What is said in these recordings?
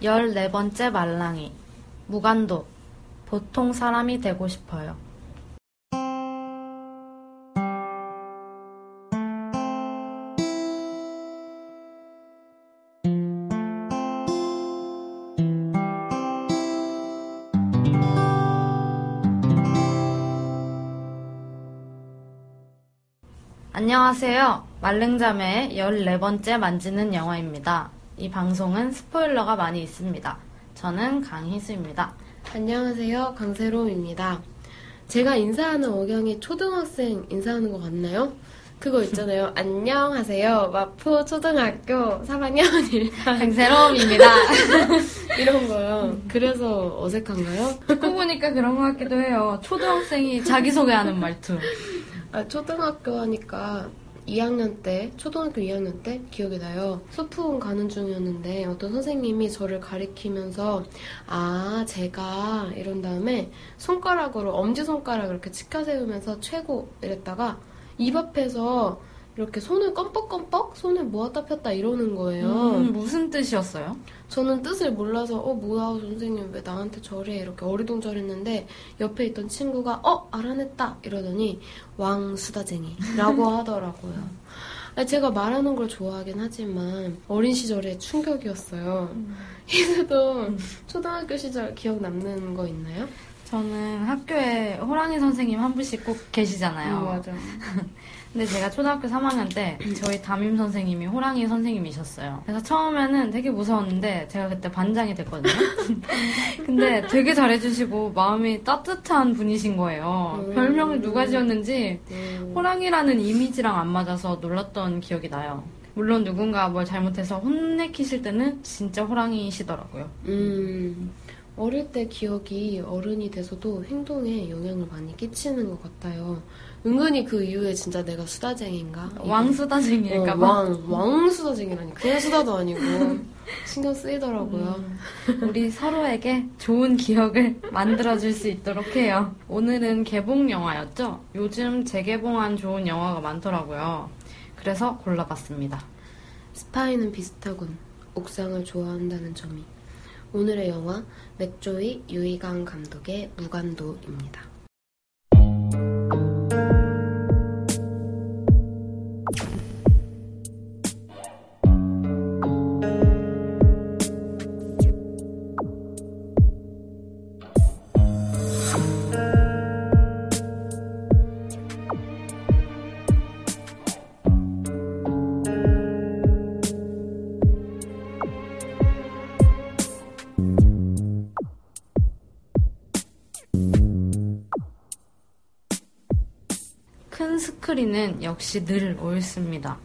14번째 말랑이. 무간도. 보통 사람이 되고 싶어요. 안녕하세요. 말랭자매의 14번째 만지는 영화입니다. 이 방송은 스포일러가 많이 있습니다. 저는 강희수입니다. 안녕하세요. 강세롬입니다. 제가 인사하는 억양이 초등학생 인사하는 것 같나요? 그거 있잖아요. 안녕하세요. 마포 초등학교 3학년 1반 강세롬입니다. 이런 거요. 그래서 어색한가요? 듣고 보니까 그런 것 같기도 해요. 초등학생이 자기소개하는 말투. 아, 초등학교 하니까 2학년 때, 초등학교 2학년 때 기억이 나요. 소풍 가는 중이었는데 어떤 선생님이 저를 가리키면서 아, 제가 이런 다음에 손가락으로 엄지손가락을 이렇게 치켜 세우면서 최고 이랬다가 입 앞에서 이렇게 손을 껌뻑껌뻑 손을 모았다 폈다 이러는 거예요. 음, 무슨 뜻이었어요? 저는 뜻을 몰라서 어 뭐야 선생님 왜 나한테 저래 이렇게 어리둥절했는데 옆에 있던 친구가 어 알아냈다 이러더니 왕수다쟁이라고 하더라고요. 제가 말하는 걸 좋아하긴 하지만 어린 시절에 충격이었어요. 희수도 초등학교 시절 기억 남는 거 있나요? 저는 학교에 호랑이 선생님 한 분씩 꼭 계시잖아요. 음, 맞아. 근데 제가 초등학교 3학년 때 저희 담임 선생님이 호랑이 선생님이셨어요. 그래서 처음에는 되게 무서웠는데 제가 그때 반장이 됐거든요. 근데 되게 잘해주시고 마음이 따뜻한 분이신 거예요. 음. 별명을 누가 지었는지 음. 호랑이라는 이미지랑 안 맞아서 놀랐던 기억이 나요. 물론 누군가 뭘 잘못해서 혼내키실 때는 진짜 호랑이시더라고요. 음, 어릴 때 기억이 어른이 돼서도 행동에 영향을 많이 끼치는 것 같아요. 은근히 그 이후에 진짜 내가 수다쟁인가? 왕수다쟁이일까 어, 봐. 왕, 왕수다쟁이라니. 그냥 수다도 아니고. 신경 쓰이더라고요. 우리 서로에게 좋은 기억을 만들어줄 수 있도록 해요. 오늘은 개봉 영화였죠? 요즘 재개봉한 좋은 영화가 많더라고요. 그래서 골라봤습니다. 스파이는 비슷하군. 옥상을 좋아한다는 점이. 오늘의 영화, 맥조이 유이강 감독의 무간도입니다. 스크린은 역시 늘 옳습니다.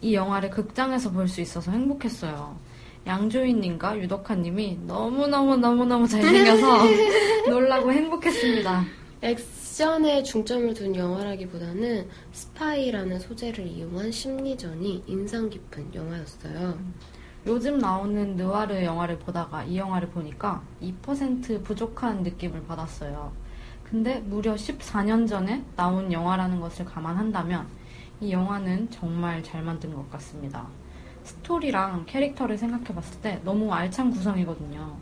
이 영화를 극장에서 볼 수 있어서 행복했어요. 양조위님과 유덕화님이 너무너무너무너무 잘생겨서 놀라고 행복했습니다. 액션에 중점을 둔 영화라기보다는 스파이라는 소재를 이용한 심리전이 인상 깊은 영화였어요. 요즘 나오는 느와르 영화를 보다가 이 영화를 보니까 2% 부족한 느낌을 받았어요. 근데 무려 14년 전에 나온 영화라는 것을 감안한다면 이 영화는 정말 잘 만든 것 같습니다. 스토리랑 캐릭터를 생각해 봤을 때 너무 알찬 구성이거든요.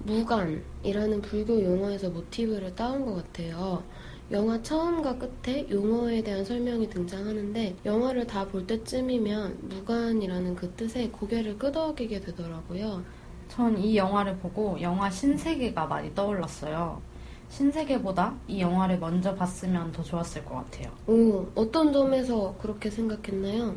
무간이라는 불교 용어에서 모티브를 따온 것 같아요. 영화 처음과 끝에 용어에 대한 설명이 등장하는데 영화를 다 볼 때쯤이면 무간이라는 그 뜻에 고개를 끄덕이게 되더라고요. 전 이 영화를 보고 영화 신세계가 많이 떠올랐어요. 신세계보다 이 영화를 먼저 봤으면 더 좋았을 것 같아요. 오, 어떤 점에서 그렇게 생각했나요?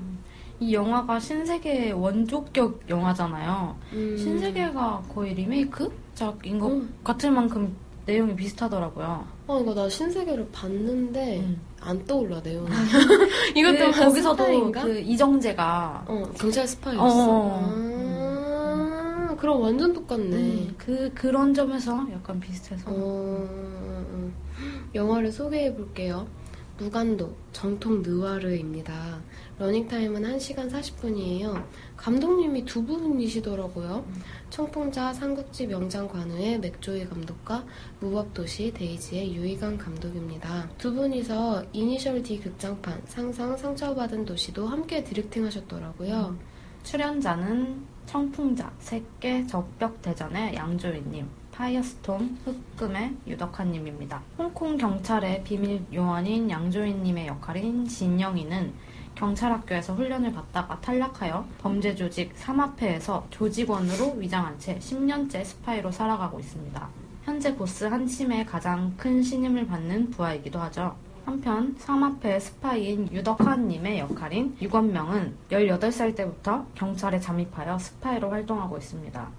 이 영화가 신세계의 원조격 영화잖아요. 음, 신세계가 거의 리메이크작인 것 음. 같을 만큼 내용이 비슷하더라고요. 어, 이거 나 신세계를 봤는데 음. 안 떠올라 내용이. 이것도 그, 한 거기서도 스파이인가? 그 이정재가 어, 경찰 스파이였어. 어. 아, 그럼 완전 똑같네. 음, 그 그런 점에서 약간 비슷해서 어, 어, 영화를 소개해 볼게요. 무간도 정통 느와르입니다. 러닝타임은 1시간 40분이에요. 감독님이 두 분이시더라고요. 청풍자 삼국지 명장 관우의 맥조휘 감독과 무법도시 데이지의 유위강 감독입니다. 두 분이서 이니셜 D 극장판 상성 상처받은 도시도 함께 directing 하셨더라고요. 출연자는 청풍자, 색계, 적벽대전의 양조위님, 파이어스톰, 흑금의 유덕화님입니다. 홍콩 경찰의 비밀 요원인 양조위님의 역할인 진영인은 경찰학교에서 훈련을 받다가 탈락하여 범죄 조직 삼합회에서 조직원으로 위장한 채 10년째 스파이로 살아가고 있습니다. 현재 보스 한침의 가장 큰 신임을 받는 부하이기도 하죠. 한편 삼합회 스파이인 유덕화님의 역할인 유건명은 18살 때부터 경찰에 잠입하여 스파이로 활동하고 있습니다.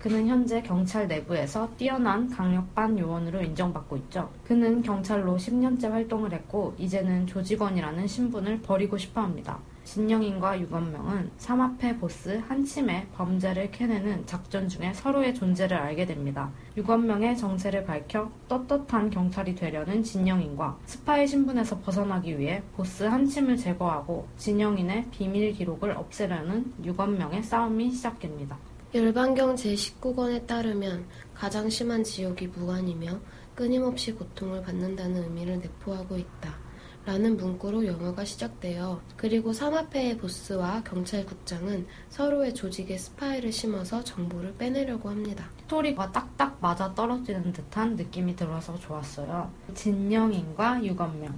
그는 현재 경찰 내부에서 뛰어난 강력반 요원으로 인정받고 있죠. 그는 경찰로 10년째 활동을 했고 이제는 조직원이라는 신분을 버리고 싶어 합니다. 진영인과 유건명은 삼합회 보스 한침의 범죄를 캐내는 작전 중에 서로의 존재를 알게 됩니다. 유건명의 정체를 밝혀 떳떳한 경찰이 되려는 진영인과 스파이 신분에서 벗어나기 위해 보스 한침을 제거하고 진영인의 비밀 기록을 없애려는 유건명의 싸움이 시작됩니다. 열반경 제19권에 따르면 가장 심한 지옥이 무관이며 끊임없이 고통을 받는다는 의미를 내포하고 있다. 라는 문구로 영화가 시작되어 그리고 삼합회의 보스와 경찰국장은 서로의 조직에 스파이를 심어서 정보를 빼내려고 합니다. 스토리가 딱딱 맞아 떨어지는 듯한 느낌이 들어서 좋았어요. 진영인과 유건명.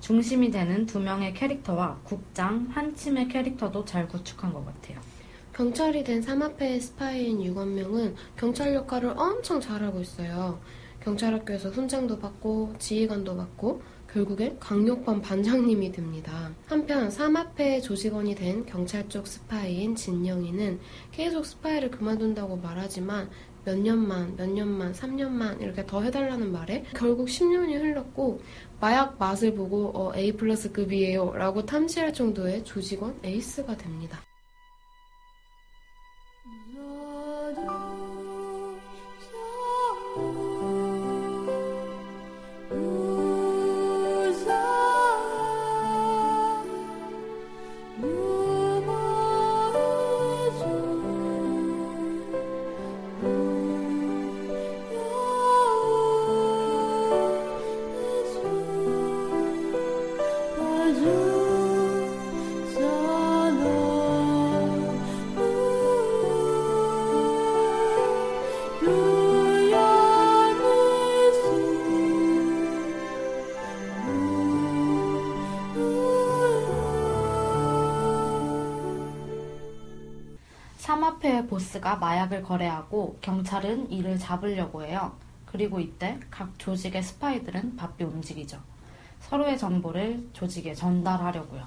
중심이 되는 두 명의 캐릭터와 국장 한침의 캐릭터도 잘 구축한 것 같아요. 경찰이 된 삼합회의 스파이인 유건명은 경찰 역할을 엄청 잘하고 있어요. 경찰학교에서 훈장도 받고 지휘관도 받고 결국엔 강력반 반장님이 됩니다. 한편 삼합회 조직원이 된 경찰 쪽 스파이인 진영인은 계속 스파이를 그만둔다고 말하지만 몇 년만, 몇 년만, 3년만 이렇게 더 해달라는 말에 결국 10년이 흘렀고 마약 맛을 보고 어, A 플러스급이에요 라고 탐지할 정도의 조직원 에이스가 됩니다. 삼합회의 보스가 마약을 거래하고 경찰은 이를 잡으려고 해요. 그리고 이때 각 조직의 스파이들은 바삐 움직이죠. 서로의 정보를 조직에 전달하려고요.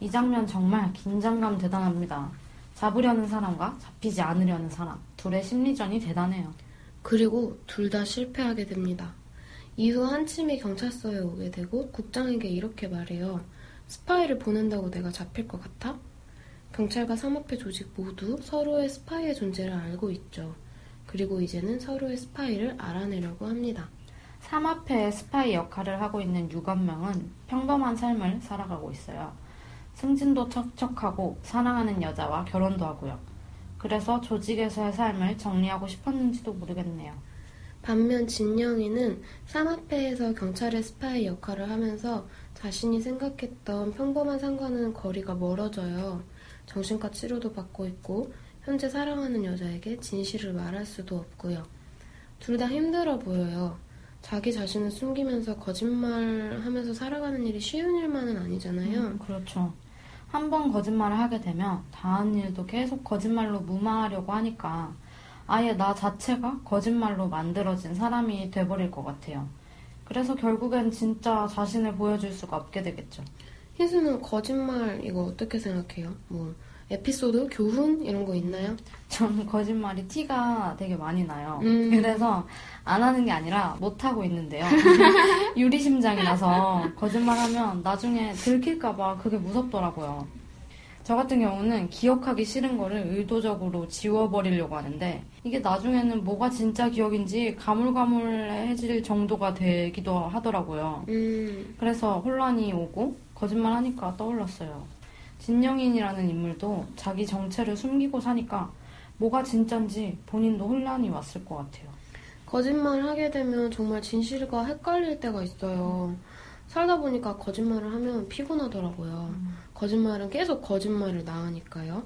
이 장면 정말 긴장감 대단합니다. 잡으려는 사람과 잡히지 않으려는 사람, 둘의 심리전이 대단해요. 그리고 둘 다 실패하게 됩니다. 이후 한침이 경찰서에 오게 되고 국장에게 이렇게 말해요. 스파이를 보낸다고 내가 잡힐 것 같아? 경찰과 삼합회 조직 모두 서로의 스파이의 존재를 알고 있죠. 그리고 이제는 서로의 스파이를 알아내려고 합니다. 삼합회의 스파이 역할을 하고 있는 유건명은 평범한 삶을 살아가고 있어요. 승진도 척척하고 사랑하는 여자와 결혼도 하고요. 그래서 조직에서의 삶을 정리하고 싶었는지도 모르겠네요. 반면 진영인은 삼합회에서 경찰의 스파이 역할을 하면서 자신이 생각했던 평범한 상과는 거리가 멀어져요. 정신과 치료도 받고 있고 현재 사랑하는 여자에게 진실을 말할 수도 없고요. 둘 다 힘들어 보여요. 자기 자신을 숨기면서 거짓말하면서 살아가는 일이 쉬운 일만은 아니잖아요. 음, 그렇죠. 한 번 거짓말을 하게 되면 다음 일도 계속 거짓말로 무마하려고 하니까 아예 나 자체가 거짓말로 만들어진 사람이 돼버릴 것 같아요. 그래서 결국엔 진짜 자신을 보여줄 수가 없게 되겠죠. 희수는 거짓말 이거 어떻게 생각해요? 뭐 에피소드, 교훈 이런 거 있나요? 전 거짓말이 티가 되게 많이 나요. 음. 그래서 안 하는 게 아니라 못 하고 있는데요. 유리 심장이 나서 거짓말하면 나중에 들킬까봐 그게 무섭더라고요. 저 같은 경우는 기억하기 싫은 거를 의도적으로 지워버리려고 하는데 이게 나중에는 뭐가 진짜 기억인지 가물가물해질 정도가 되기도 하더라고요. 음, 그래서 혼란이 오고 거짓말 하니까 떠올랐어요. 진영인이라는 인물도 자기 정체를 숨기고 사니까 뭐가 진짠지 본인도 혼란이 왔을 것 같아요. 거짓말을 하게 되면 정말 진실과 헷갈릴 때가 있어요. 살다 보니까 거짓말을 하면 피곤하더라고요. 거짓말은 계속 거짓말을 낳으니까요.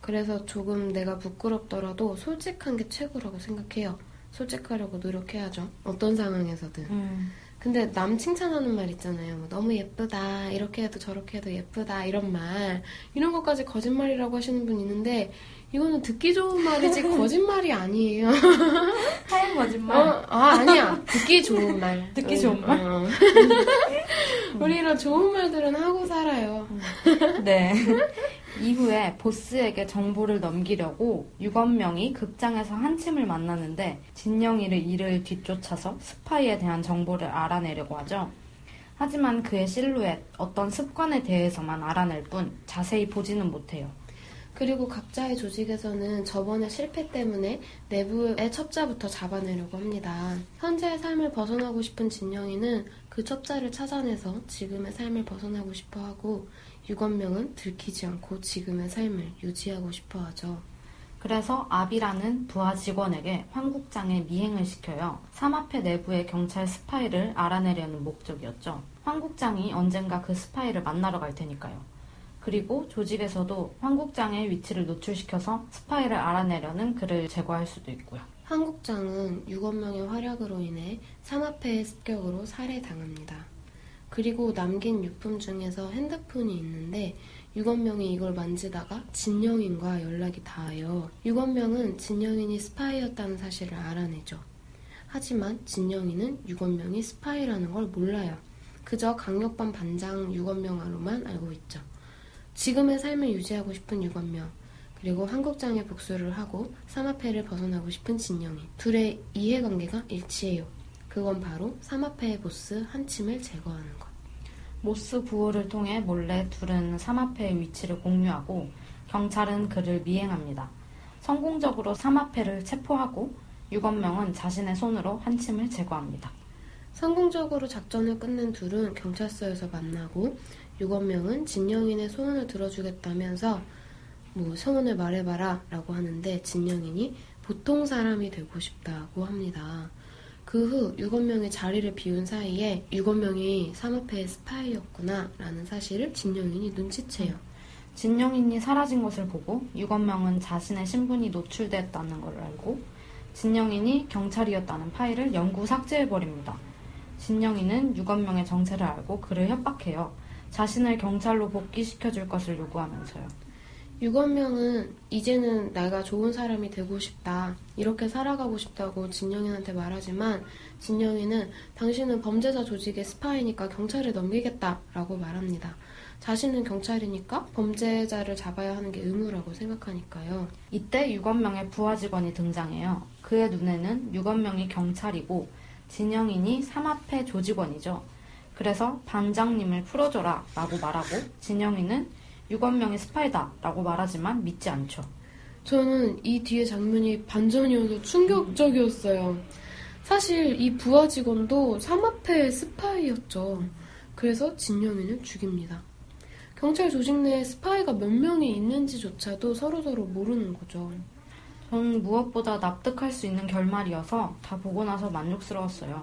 그래서 조금 내가 부끄럽더라도 솔직한 게 최고라고 생각해요. 솔직하려고 노력해야죠. 어떤 상황에서든. 음, 근데 남 칭찬하는 말 있잖아요. 뭐 너무 예쁘다. 이렇게 해도 저렇게 해도 예쁘다. 이런 말. 이런 것까지 거짓말이라고 하시는 분 있는데 이거는 듣기 좋은 말이지 거짓말이 아니에요. 하얀 거짓말. 어, 아, 아니야. 듣기 좋은 말. 듣기 응, 좋은 말? 어. 우리 이런 좋은 말들은 하고 살아요. 네. 이후에 보스에게 정보를 넘기려고 유건명이 극장에서 한침을 만나는데 진영이를 이를 뒤쫓아서 스파이에 대한 정보를 알아내려고 하죠. 하지만 그의 실루엣, 어떤 습관에 대해서만 알아낼 뿐 자세히 보지는 못해요. 그리고 각자의 조직에서는 저번의 실패 때문에 내부의 첩자부터 잡아내려고 합니다. 현재의 삶을 벗어나고 싶은 진영이는 그 첩자를 찾아내서 지금의 삶을 벗어나고 싶어 하고 유건명은 들키지 않고 지금의 삶을 유지하고 싶어 하죠. 그래서 아비라는 부하 직원에게 황국장에 미행을 시켜요. 삼합회 내부의 경찰 스파이를 알아내려는 목적이었죠. 황국장이 언젠가 그 스파이를 만나러 갈 테니까요. 그리고 조직에서도 황국장의 위치를 노출시켜서 스파이를 알아내려는 그를 제거할 수도 있고요. 황국장은 유건명의 활약으로 인해 삼합회의 습격으로 살해당합니다. 그리고 남긴 유품 중에서 핸드폰이 있는데 유건명이 이걸 만지다가 진영인과 연락이 닿아요. 유건명은 진영인이 스파이였다는 사실을 알아내죠. 하지만 진영인은 유건명이 스파이라는 걸 몰라요. 그저 강력반 반장 유건명으로만 알고 있죠. 지금의 삶을 유지하고 싶은 유건명, 그리고 한국장의 복수를 하고 삼합회를 벗어나고 싶은 진영이 둘의 이해관계가 일치해요. 그건 바로 삼합회의 보스 한침을 제거하는 것. 모스 부호를 통해 몰래 둘은 삼합회의 위치를 공유하고 경찰은 그를 미행합니다. 성공적으로 삼합회를 체포하고 유건명은 자신의 손으로 한침을 제거합니다. 성공적으로 작전을 끝낸 둘은 경찰서에서 만나고 유건명은 진영인의 소원을 들어주겠다면서 뭐 소원을 말해봐라 라고 하는데 진영인이 보통 사람이 되고 싶다고 합니다. 그후 유건명이 자리를 비운 사이에 유건명이 삼합회의 스파이였구나 라는 사실을 진영인이 눈치채요. 진영인이 사라진 것을 보고 유건명은 자신의 신분이 노출됐다는 걸 알고 진영인이 경찰이었다는 파일을 영구 삭제해버립니다. 진영인은 유건명의 정체를 알고 그를 협박해요. 자신을 경찰로 복귀시켜줄 것을 요구하면서요. 유건명은 이제는 내가 좋은 사람이 되고 싶다. 이렇게 살아가고 싶다고 진영인한테 말하지만 진영인은 당신은 범죄자 조직의 스파이니까 경찰에 넘기겠다. 라고 말합니다. 자신은 경찰이니까 범죄자를 잡아야 하는 게 의무라고 생각하니까요. 이때 유건명의 부하 직원이 등장해요. 그의 눈에는 유건명이 경찰이고 진영인이 삼합회 조직원이죠. 그래서 반장님을 풀어줘라 라고 말하고 진영이는 유건명이 스파이다 라고 말하지만 믿지 않죠. 저는 이 뒤에 장면이 반전이어서 충격적이었어요. 사실 이 부하 직원도 삼합회 스파이였죠. 그래서 진영인을 죽입니다. 경찰 조직 내에 스파이가 몇 명이 있는지조차도 서로서로 모르는 거죠. 전 무엇보다 납득할 수 있는 결말이어서 다 보고 나서 만족스러웠어요.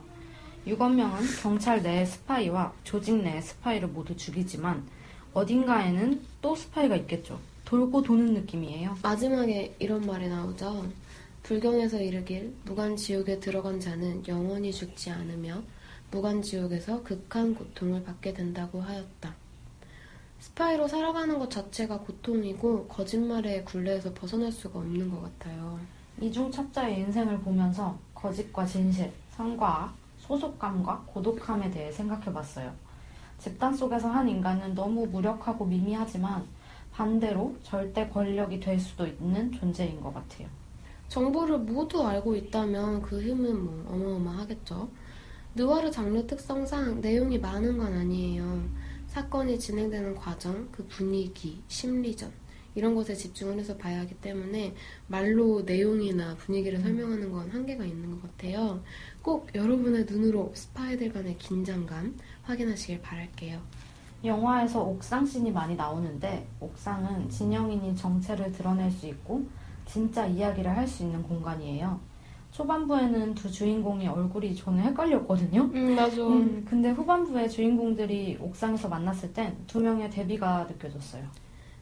유건명은 경찰 내의 스파이와 조직 내의 스파이를 모두 죽이지만 어딘가에는 또 스파이가 있겠죠. 돌고 도는 느낌이에요. 마지막에 이런 말이 나오죠. 불경에서 이르길 무간지옥에 들어간 자는 영원히 죽지 않으며 무간지옥에서 극한 고통을 받게 된다고 하였다. 스파이로 살아가는 것 자체가 고통이고 거짓말의 굴레에서 벗어날 수가 없는 것 같아요. 이중 첩자의 인생을 보면서 거짓과 진실, 악, 소속감과 고독함에 대해 생각해 봤어요. 집단 속에서 한 인간은 너무 무력하고 미미하지만 반대로 절대 권력이 될 수도 있는 존재인 것 같아요. 정보를 모두 알고 있다면 그 힘은 뭐 어마어마하겠죠. 느와르 장르 특성상 내용이 많은 건 아니에요. 사건이 진행되는 과정, 그 분위기, 심리전 이런 것에 집중을 해서 봐야 하기 때문에 말로 내용이나 분위기를 설명하는 건 한계가 있는 것 같아요. 꼭 여러분의 눈으로 스파이들 간의 긴장감 확인하시길 바랄게요. 영화에서 옥상 씬이 많이 나오는데 옥상은 진영인이 정체를 드러낼 수 있고 진짜 이야기를 할 수 있는 공간이에요. 초반부에는 두 주인공의 얼굴이 저는 헷갈렸거든요. 음, 맞아. 음, 근데 후반부에 주인공들이 옥상에서 만났을 땐 두 명의 대비가 느껴졌어요.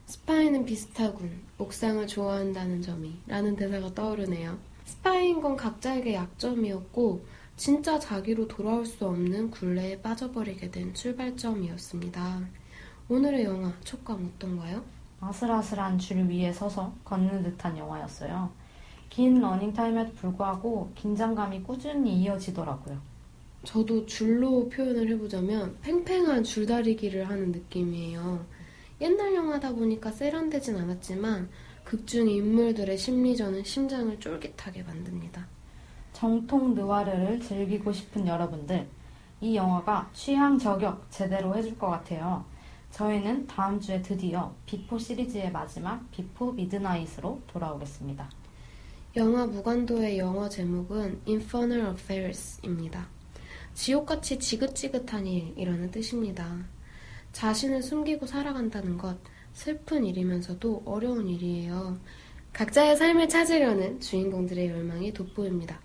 스파이는 비슷하군. 옥상을 좋아한다는 점이. 라는 대사가 떠오르네요. 스파이인 건 각자에게 약점이었고, 진짜 자기로 돌아올 수 없는 굴레에 빠져버리게 된 출발점이었습니다. 오늘의 영화 촉감 어떤가요? 아슬아슬한 줄 위에 서서 걷는 듯한 영화였어요. 긴 러닝타임에도 불구하고 긴장감이 꾸준히 이어지더라고요. 저도 줄로 표현을 해보자면 팽팽한 줄다리기를 하는 느낌이에요. 옛날 영화다 보니까 세련되진 않았지만 극중 인물들의 심리전은 심장을 쫄깃하게 만듭니다. 정통 느와르를 즐기고 싶은 여러분들, 이 영화가 취향 저격 제대로 해줄 것 같아요. 저희는 다음 주에 드디어 비포 시리즈의 마지막 비포 미드나잇으로 돌아오겠습니다. 영화 무간도의 영어 제목은 Infernal Affairs입니다. 지옥같이 지긋지긋한 일이라는 뜻입니다. 자신을 숨기고 살아간다는 것, 슬픈 일이면서도 어려운 일이에요. 각자의 삶을 찾으려는 주인공들의 열망이 돋보입니다.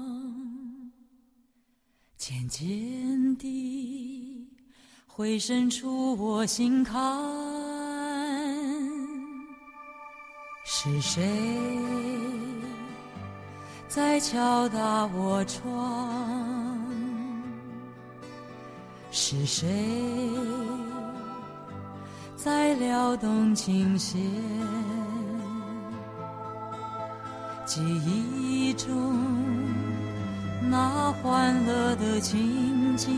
渐渐地。回伸出我心坎，是谁在敲打我窗？是谁在撩动琴弦？记忆中那欢乐的情景。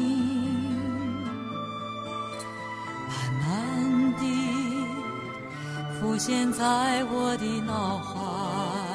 慢慢地浮现在我的脑海。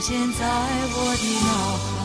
现在我的脑海。